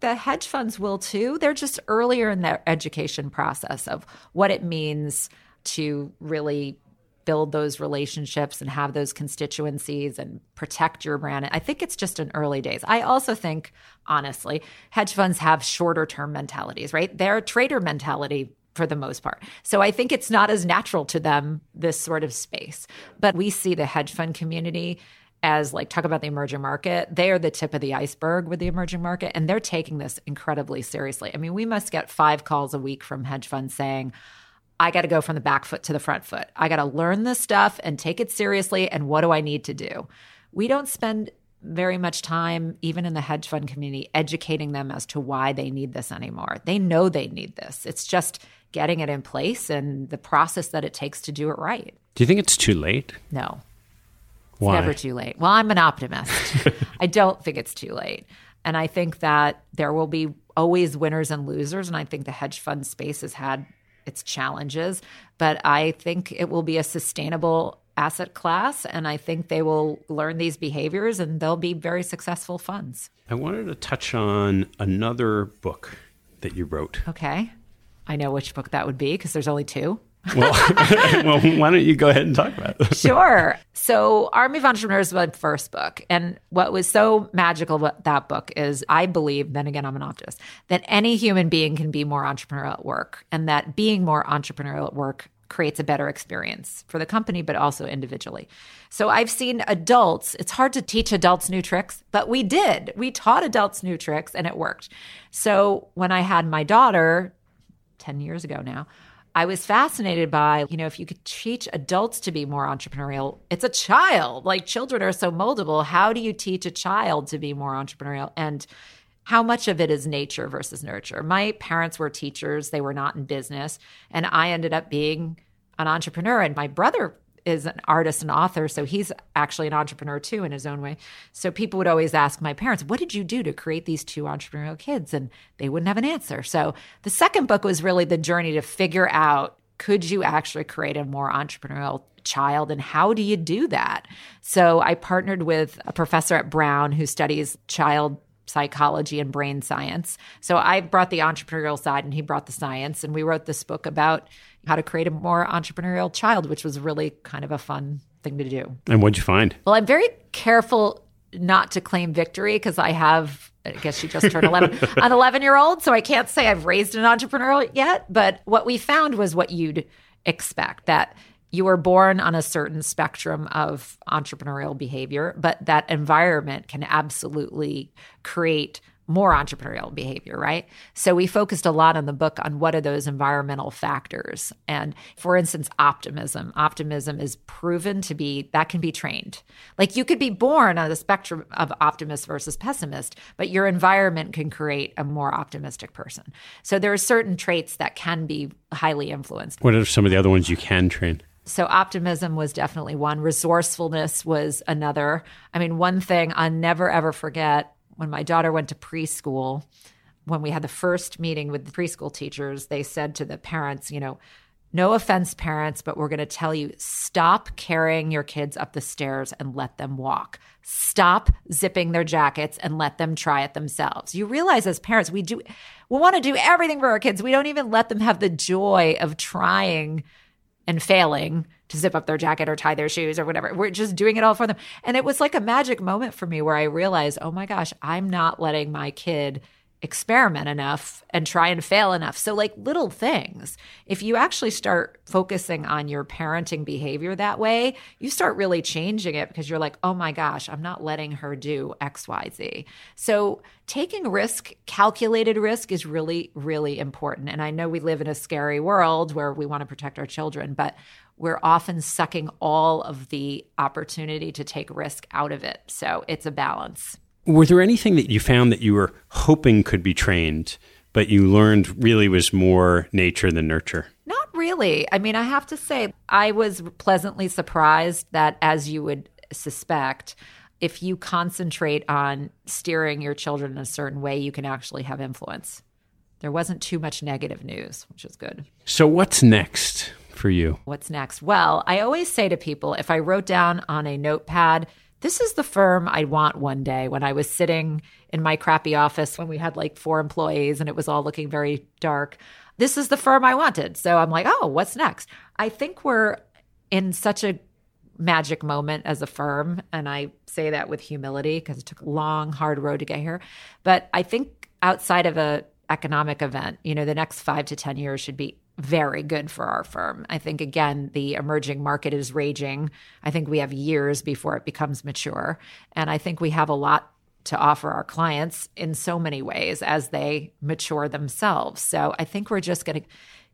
the hedge funds will too. They're just earlier in their education process of what it means to really build those relationships and have those constituencies and protect your brand. I think it's just in early days. I also think, honestly, hedge funds have shorter term mentalities, right? They're a trader mentality for the most part. So I think it's not as natural to them, this sort of space. But we see the hedge fund community as like talk about the emerging market they are the tip of the iceberg with the emerging market and they're taking this incredibly seriously i mean we must get five calls a week from hedge funds saying I got to go from the back foot to the front foot. I got to learn this stuff and take it seriously. And what do I need to do? We don't spend very much time, even in the hedge fund community, educating them as to why they need this anymore. They know they need this. It's just getting it in place and the process that it takes to do it right. Do you think it's too late? No. It's why? never too late. Well, I'm an optimist. I don't think it's too late. And I think that there will be always winners and losers. And I think the hedge fund space has had its challenges, but I think it will be a sustainable asset class and I think they will learn these behaviors and they'll be very successful funds. I wanted to touch on another book that you wrote. Okay. I know which book that would be because there's only two. Well, well, why don't you go ahead and talk about it? sure. So, Army of Entrepreneurs was my first book. And what was so magical about that book is I believe, then again, I'm an optimist, that any human being can be more entrepreneurial at work and that being more entrepreneurial at work creates a better experience for the company, but also individually. So I've seen adults, it's hard to teach adults new tricks, but we did. We taught adults new tricks and it worked. So when I had my daughter 10 years ago now, I was fascinated by, you know, if you could teach adults to be more entrepreneurial, it's a child. Like children are so moldable. How do you teach a child to be more entrepreneurial? And how much of it is nature versus nurture? My parents were teachers, they were not in business, and I ended up being an entrepreneur. And my brother is an artist and author, so he's actually an entrepreneur too in his own way. So people would always ask my parents, "What did you do to create these two entrepreneurial kids?" And they wouldn't have an answer. So the second book was really the journey to figure out could you actually create a more entrepreneurial child and how do you do that? So I partnered with a professor at Brown who studies child psychology and brain science. So I brought the entrepreneurial side and he brought the science and we wrote this book about how to create a more entrepreneurial child, which was really kind of a fun thing to do. And what'd you find? Well, I'm very careful not to claim victory because I have, I guess she just turned 11, an 11 year old. So I can't say I've raised an entrepreneur yet. But what we found was what you'd expect that you were born on a certain spectrum of entrepreneurial behavior, but that environment can absolutely create more entrepreneurial behavior, right? So we focused a lot on the book on what are those environmental factors. And for instance, optimism. Optimism is proven to be that can be trained. Like you could be born on the spectrum of optimist versus pessimist, but your environment can create a more optimistic person. So there are certain traits that can be highly influenced. What are some of the other ones you can train? So optimism was definitely one. Resourcefulness was another. I mean, one thing I'll never ever forget when my daughter went to preschool, when we had the first meeting with the preschool teachers, they said to the parents, you know, no offense, parents, but we're going to tell you stop carrying your kids up the stairs and let them walk. Stop zipping their jackets and let them try it themselves. You realize as parents, we do, we want to do everything for our kids. We don't even let them have the joy of trying and failing to zip up their jacket or tie their shoes or whatever. We're just doing it all for them. And it was like a magic moment for me where I realized, oh my gosh, I'm not letting my kid experiment enough and try and fail enough. So, like little things, if you actually start focusing on your parenting behavior that way, you start really changing it because you're like, oh my gosh, I'm not letting her do XYZ. So, taking risk, calculated risk, is really, really important. And I know we live in a scary world where we want to protect our children, but we're often sucking all of the opportunity to take risk out of it. So, it's a balance. Were there anything that you found that you were hoping could be trained, but you learned really was more nature than nurture? Not really. I mean, I have to say, I was pleasantly surprised that, as you would suspect, if you concentrate on steering your children in a certain way, you can actually have influence. There wasn't too much negative news, which is good. So, what's next for you? What's next? Well, I always say to people if I wrote down on a notepad, this is the firm I want one day when I was sitting in my crappy office when we had like four employees and it was all looking very dark. This is the firm I wanted. So I'm like, oh, what's next? I think we're in such a magic moment as a firm. And I say that with humility because it took a long, hard road to get here. But I think outside of a economic event, you know, the next five to 10 years should be very good for our firm. I think, again, the emerging market is raging. I think we have years before it becomes mature. And I think we have a lot to offer our clients in so many ways as they mature themselves. So I think we're just going to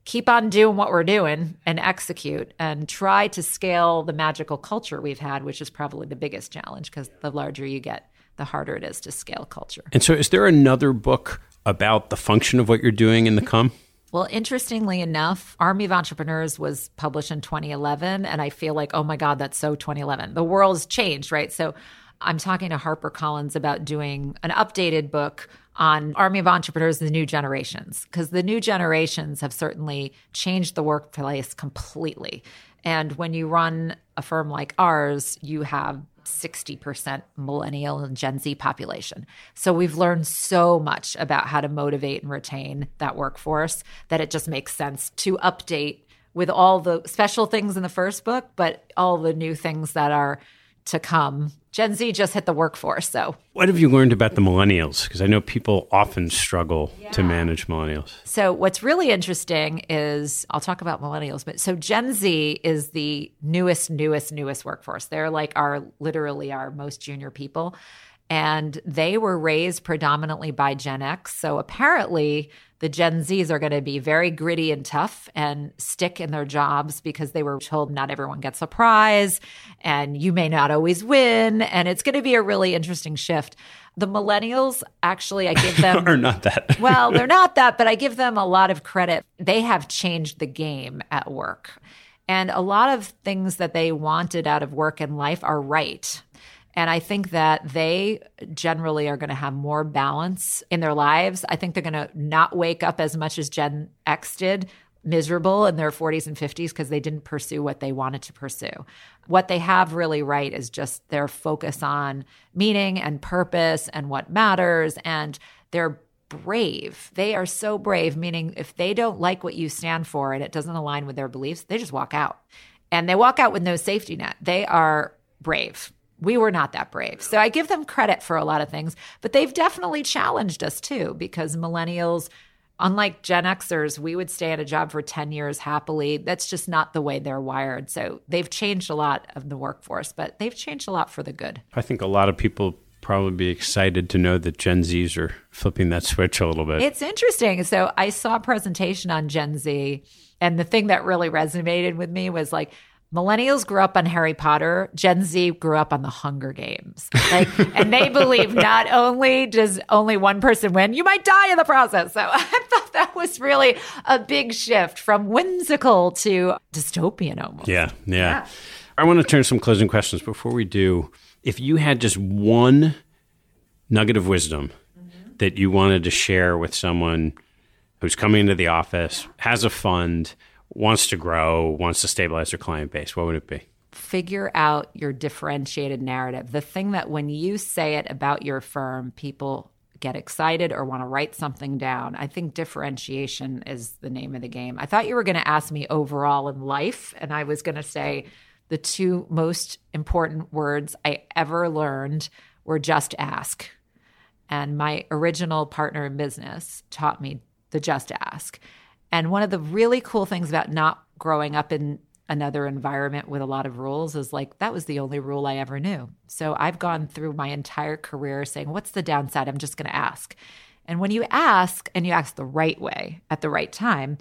keep on doing what we're doing and execute and try to scale the magical culture we've had, which is probably the biggest challenge because the larger you get, the harder it is to scale culture. And so, is there another book about the function of what you're doing in the come? Well, interestingly enough, Army of Entrepreneurs was published in 2011. And I feel like, oh my God, that's so 2011. The world's changed, right? So I'm talking to HarperCollins about doing an updated book on Army of Entrepreneurs, the new generations, because the new generations have certainly changed the workplace completely. And when you run a firm like ours, you have 60% millennial and Gen Z population. So we've learned so much about how to motivate and retain that workforce that it just makes sense to update with all the special things in the first book, but all the new things that are to come. Gen Z just hit the workforce. So, what have you learned about the millennials? Because I know people often struggle yeah. to manage millennials. So, what's really interesting is I'll talk about millennials, but so Gen Z is the newest, newest, newest workforce. They're like our literally our most junior people. And they were raised predominantly by Gen X. So apparently, the Gen Zs are going to be very gritty and tough and stick in their jobs because they were told not everyone gets a prize and you may not always win. And it's going to be a really interesting shift. The millennials, actually, I give them. are not that. well, they're not that, but I give them a lot of credit. They have changed the game at work. And a lot of things that they wanted out of work and life are right. And I think that they generally are going to have more balance in their lives. I think they're going to not wake up as much as Gen X did, miserable in their 40s and 50s because they didn't pursue what they wanted to pursue. What they have really right is just their focus on meaning and purpose and what matters. And they're brave. They are so brave, meaning if they don't like what you stand for and it doesn't align with their beliefs, they just walk out. And they walk out with no safety net. They are brave we were not that brave. So I give them credit for a lot of things, but they've definitely challenged us too because millennials, unlike Gen Xers, we would stay at a job for 10 years happily. That's just not the way they're wired. So they've changed a lot of the workforce, but they've changed a lot for the good. I think a lot of people probably be excited to know that Gen Zs are flipping that switch a little bit. It's interesting. So I saw a presentation on Gen Z, and the thing that really resonated with me was like, Millennials grew up on Harry Potter. Gen Z grew up on the Hunger Games. Like, and they believe not only does only one person win, you might die in the process. So I thought that was really a big shift from whimsical to dystopian almost. Yeah, yeah. yeah. I want to turn to some closing questions. Before we do, if you had just one nugget of wisdom mm-hmm. that you wanted to share with someone who's coming into the office, has a fund, wants to grow, wants to stabilize their client base, what would it be? Figure out your differentiated narrative. The thing that when you say it about your firm, people get excited or want to write something down. I think differentiation is the name of the game. I thought you were going to ask me overall in life, and I was going to say the two most important words I ever learned were just ask. And my original partner in business taught me the just ask. And one of the really cool things about not growing up in another environment with a lot of rules is like that was the only rule I ever knew. So I've gone through my entire career saying, What's the downside? I'm just going to ask. And when you ask and you ask the right way at the right time,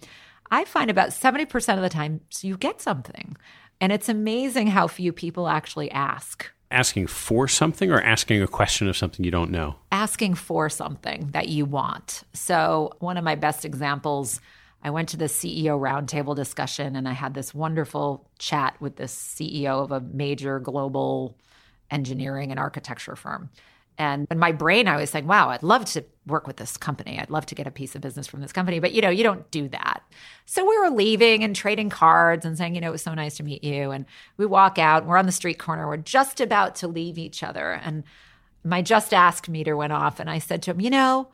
I find about 70% of the time so you get something. And it's amazing how few people actually ask. Asking for something or asking a question of something you don't know? Asking for something that you want. So, one of my best examples I went to the CEO roundtable discussion and I had this wonderful chat with the CEO of a major global engineering and architecture firm. And in my brain, I was saying, wow, I'd love to work with this company. I'd love to get a piece of business from this company. But, you know, you don't do that. So we were leaving and trading cards and saying, you know, it was so nice to meet you. And we walk out, we're on the street corner, we're just about to leave each other. And my just ask meter went off. And I said to him, you know,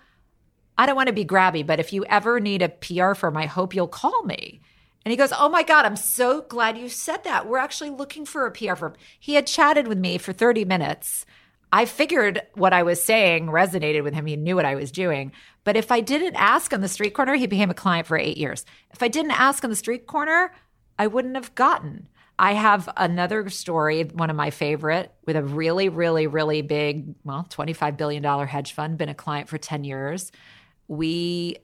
I don't want to be grabby, but if you ever need a PR firm, I hope you'll call me. And he goes, Oh my God, I'm so glad you said that. We're actually looking for a PR firm. He had chatted with me for 30 minutes. I figured what I was saying resonated with him. He knew what I was doing. But if I didn't ask on the street corner, he became a client for eight years. If I didn't ask on the street corner, I wouldn't have gotten. I have another story, one of my favorite, with a really, really, really big, well, $25 billion hedge fund, been a client for 10 years we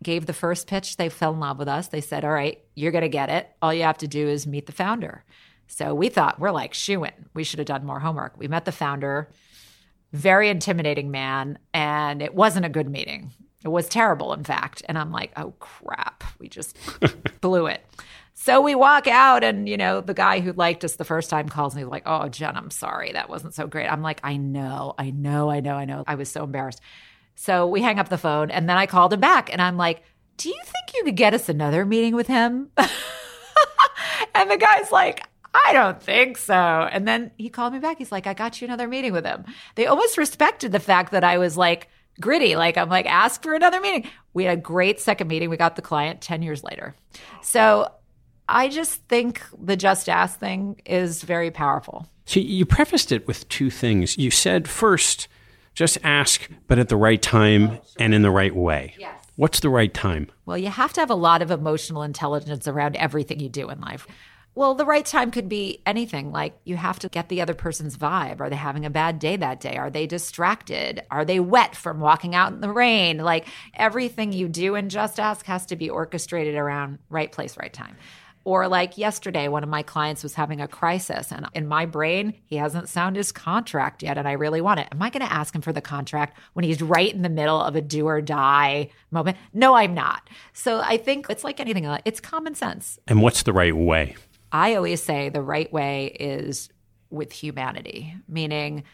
gave the first pitch. They fell in love with us. They said, All right, you're going to get it. All you have to do is meet the founder. So we thought, we're like, shoo in. We should have done more homework. We met the founder, very intimidating man, and it wasn't a good meeting. It was terrible, in fact. And I'm like, oh crap, we just blew it. So we walk out, and you know, the guy who liked us the first time calls me like, "Oh, Jen, I'm sorry, that wasn't so great." I'm like, "I know, I know, I know, I know." I was so embarrassed. So we hang up the phone and then I called him back and I'm like, Do you think you could get us another meeting with him? and the guy's like, I don't think so. And then he called me back. He's like, I got you another meeting with him. They almost respected the fact that I was like gritty. Like, I'm like, ask for another meeting. We had a great second meeting. We got the client 10 years later. So I just think the just ask thing is very powerful. So you prefaced it with two things. You said first, just ask, but at the right time and in the right way. Yes. What's the right time? Well, you have to have a lot of emotional intelligence around everything you do in life. Well, the right time could be anything. Like you have to get the other person's vibe. Are they having a bad day that day? Are they distracted? Are they wet from walking out in the rain? Like everything you do in Just Ask has to be orchestrated around right place, right time. Or like yesterday, one of my clients was having a crisis, and in my brain, he hasn't signed his contract yet, and I really want it. Am I going to ask him for the contract when he's right in the middle of a do or die moment? No, I'm not. So I think it's like anything, it's common sense. And what's the right way? I always say the right way is with humanity, meaning,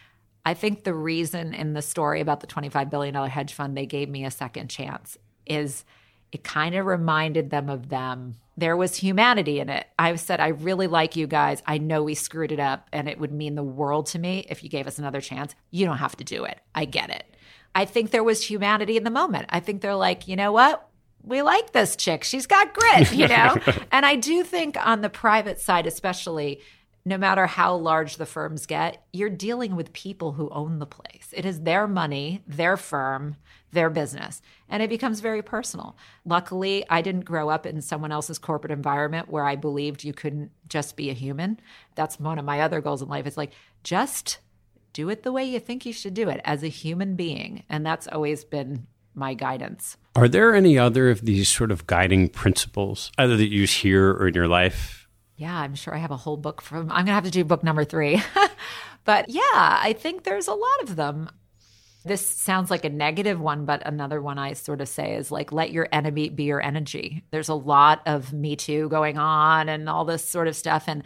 I think the reason in the story about the $25 billion hedge fund they gave me a second chance is it kind of reminded them of them there was humanity in it. I said, I really like you guys. I know we screwed it up and it would mean the world to me if you gave us another chance. You don't have to do it. I get it. I think there was humanity in the moment. I think they're like, you know what? We like this chick. She's got grit, you know? and I do think on the private side, especially, no matter how large the firms get, you're dealing with people who own the place. It is their money, their firm, their business, and it becomes very personal. Luckily, I didn't grow up in someone else's corporate environment where I believed you couldn't just be a human. That's one of my other goals in life. It's like just do it the way you think you should do it as a human being. And that's always been my guidance. Are there any other of these sort of guiding principles, either that you use here or in your life yeah, I'm sure I have a whole book from, I'm going to have to do book number three. but yeah, I think there's a lot of them. This sounds like a negative one, but another one I sort of say is like, let your enemy be your energy. There's a lot of Me Too going on and all this sort of stuff. And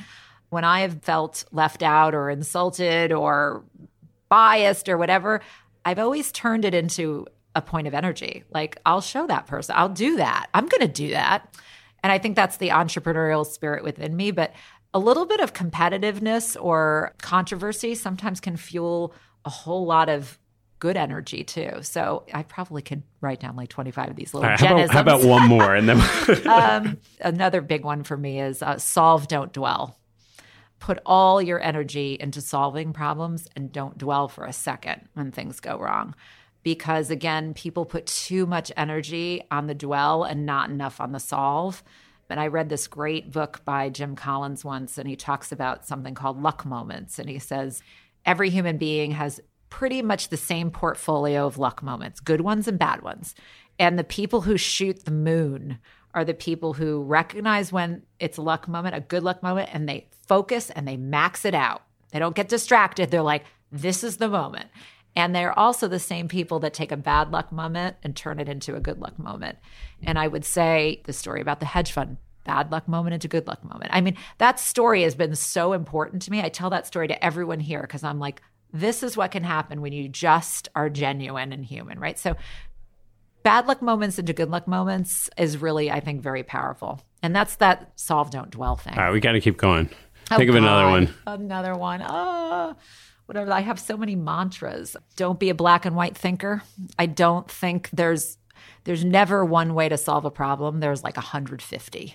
when I have felt left out or insulted or biased or whatever, I've always turned it into a point of energy. Like, I'll show that person, I'll do that. I'm going to do that. And I think that's the entrepreneurial spirit within me. But a little bit of competitiveness or controversy sometimes can fuel a whole lot of good energy too. So I probably could write down like 25 of these little right, how, about, how about, one more? And then um, another big one for me is uh, solve, don't dwell. Put all your energy into solving problems and don't dwell for a second when things go wrong because again, people put too much energy on the dwell and not enough on the solve. And I read this great book by Jim Collins once, and he talks about something called luck moments. And he says every human being has pretty much the same portfolio of luck moments, good ones and bad ones. And the people who shoot the moon are the people who recognize when it's a luck moment, a good luck moment, and they focus and they max it out. They don't get distracted. They're like, this is the moment. And they're also the same people that take a bad luck moment and turn it into a good luck moment. And I would say the story about the hedge fund bad luck moment into good luck moment. I mean, that story has been so important to me. I tell that story to everyone here because I'm like, this is what can happen when you just are genuine and human, right? So, bad luck moments into good luck moments is really, I think, very powerful. And that's that solve, don't dwell thing. All right, we got to keep going. Oh, Think of another one. Another one. Oh whatever. I have so many mantras. Don't be a black and white thinker. I don't think there's there's never one way to solve a problem. There's like 150.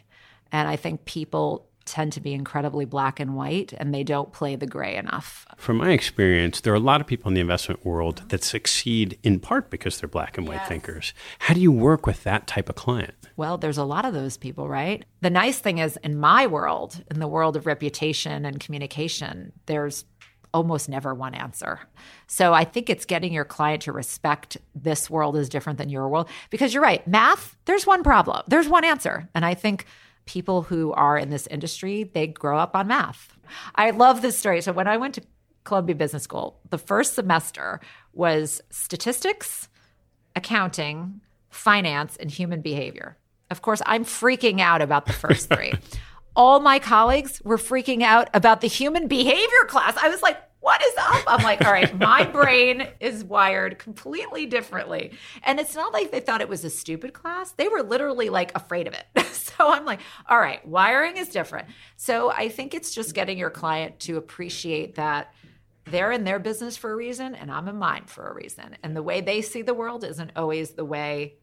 And I think people tend to be incredibly black and white and they don't play the gray enough. From my experience, there are a lot of people in the investment world that succeed in part because they're black and white yes. thinkers. How do you work with that type of client? Well, there's a lot of those people, right? The nice thing is, in my world, in the world of reputation and communication, there's almost never one answer. So I think it's getting your client to respect this world is different than your world because you're right. Math, there's one problem, there's one answer. And I think people who are in this industry, they grow up on math. I love this story. So when I went to Columbia Business School, the first semester was statistics, accounting, finance, and human behavior. Of course, I'm freaking out about the first three. all my colleagues were freaking out about the human behavior class. I was like, what is up? I'm like, all right, my brain is wired completely differently. And it's not like they thought it was a stupid class. They were literally like afraid of it. so I'm like, all right, wiring is different. So I think it's just getting your client to appreciate that they're in their business for a reason and I'm in mine for a reason. And the way they see the world isn't always the way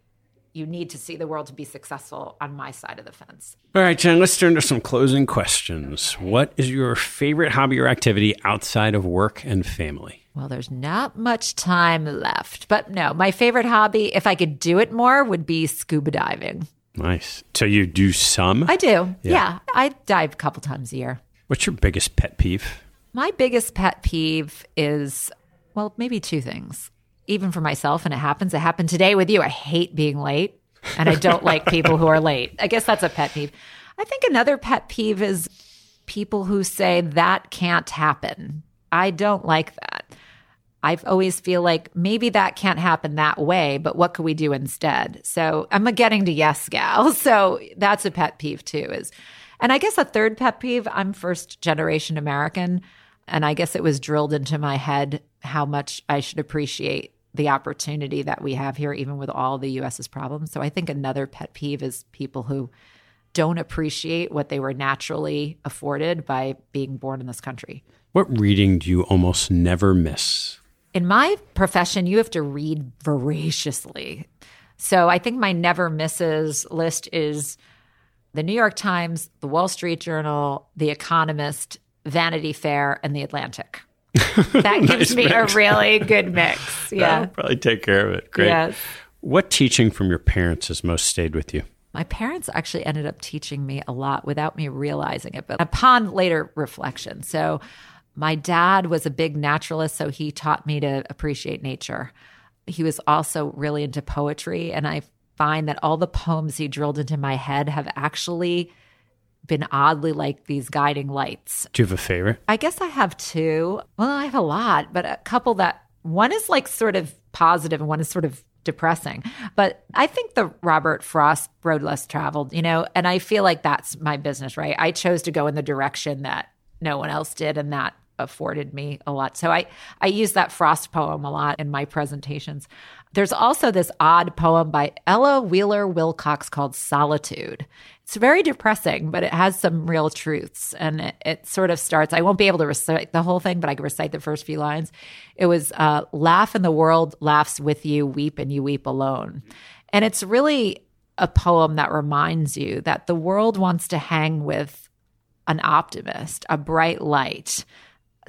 you need to see the world to be successful on my side of the fence. All right, Jen, let's turn to some closing questions. What is your favorite hobby or activity outside of work and family? Well, there's not much time left, but no, my favorite hobby, if I could do it more, would be scuba diving. Nice. So you do some? I do. Yeah. yeah. I dive a couple times a year. What's your biggest pet peeve? My biggest pet peeve is, well, maybe two things. Even for myself, and it happens. It happened today with you. I hate being late, and I don't like people who are late. I guess that's a pet peeve. I think another pet peeve is people who say that can't happen. I don't like that. I always feel like maybe that can't happen that way, but what could we do instead? So I'm a getting to yes gal. So that's a pet peeve too is and I guess a third pet peeve, I'm first generation American. And I guess it was drilled into my head how much I should appreciate the opportunity that we have here, even with all the US's problems. So I think another pet peeve is people who don't appreciate what they were naturally afforded by being born in this country. What reading do you almost never miss? In my profession, you have to read voraciously. So I think my never misses list is the New York Times, the Wall Street Journal, The Economist, Vanity Fair, and The Atlantic. That gives nice me mix. a really good mix. Yeah. That'll probably take care of it. Great. Yes. What teaching from your parents has most stayed with you? My parents actually ended up teaching me a lot without me realizing it, but upon later reflection. So, my dad was a big naturalist, so he taught me to appreciate nature. He was also really into poetry, and I find that all the poems he drilled into my head have actually been oddly like these guiding lights. Do you have a favorite? I guess I have two. Well, I have a lot, but a couple that one is like sort of positive and one is sort of depressing. But I think the Robert Frost road less traveled, you know, and I feel like that's my business, right? I chose to go in the direction that no one else did and that afforded me a lot. So I I use that Frost poem a lot in my presentations. There's also this odd poem by Ella Wheeler Wilcox called Solitude. It's very depressing, but it has some real truths. And it, it, sort of starts, I won't be able to recite the whole thing, but I can recite the first few lines. It was uh, Laugh and the world laughs with you, weep and you weep alone. And it's really a poem that reminds you that the world wants to hang with an optimist, a bright light,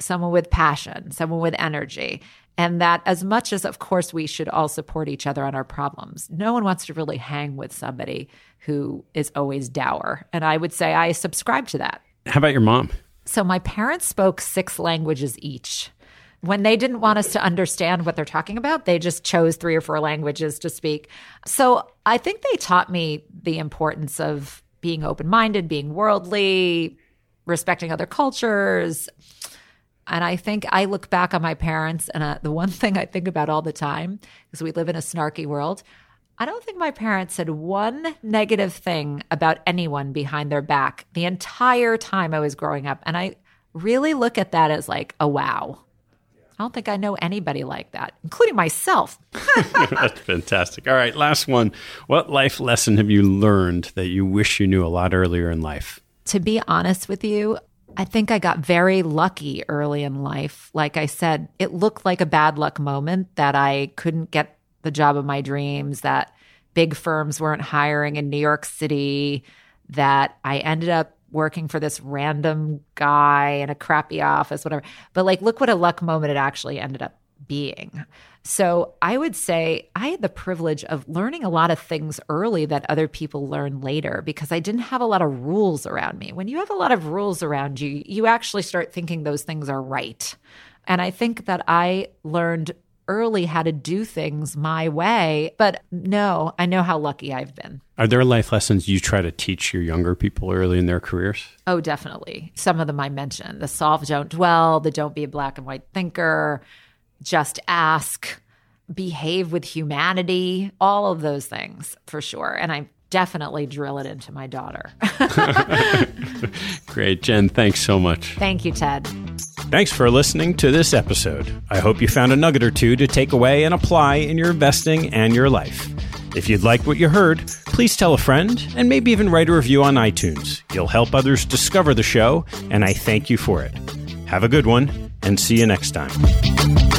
someone with passion, someone with energy. And that, as much as, of course, we should all support each other on our problems, no one wants to really hang with somebody who is always dour. And I would say I subscribe to that. How about your mom? So, my parents spoke six languages each. When they didn't want us to understand what they're talking about, they just chose three or four languages to speak. So, I think they taught me the importance of being open minded, being worldly, respecting other cultures and I think I look back on my parents, and uh, the one thing I think about all the time, because we live in a snarky world, I don't think my parents said one negative thing about anyone behind their back the entire time I was growing up. And I really look at that as like a wow. I don't think I know anybody like that, including myself. That's fantastic. All right, last one. What life lesson have you learned that you wish you knew a lot earlier in life? To be honest with you, I think I got very lucky early in life. Like I said, it looked like a bad luck moment that I couldn't get the job of my dreams, that big firms weren't hiring in New York City, that I ended up working for this random guy in a crappy office, whatever. But like, look what a luck moment it actually ended up being. So I would say I had the privilege of learning a lot of things early that other people learn later because I didn't have a lot of rules around me. When you have a lot of rules around you, you actually start thinking those things are right. And I think that I learned early how to do things my way. But no, I know how lucky I've been. Are there life lessons you try to teach your younger people early in their careers? Oh, definitely. Some of them I mentioned the solve, don't dwell, the don't be a black and white thinker just ask, behave with humanity, all of those things for sure. And I definitely drill it into my daughter. Great. Jen, thanks so much. Thank you, Ted. Thanks for listening to this episode. I hope you found a nugget or two to take away and apply in your investing and your life. If you'd like what you heard, please tell a friend and maybe even write a review on iTunes. You'll help others discover the show, and I thank you for it. Have a good one, and see you next time.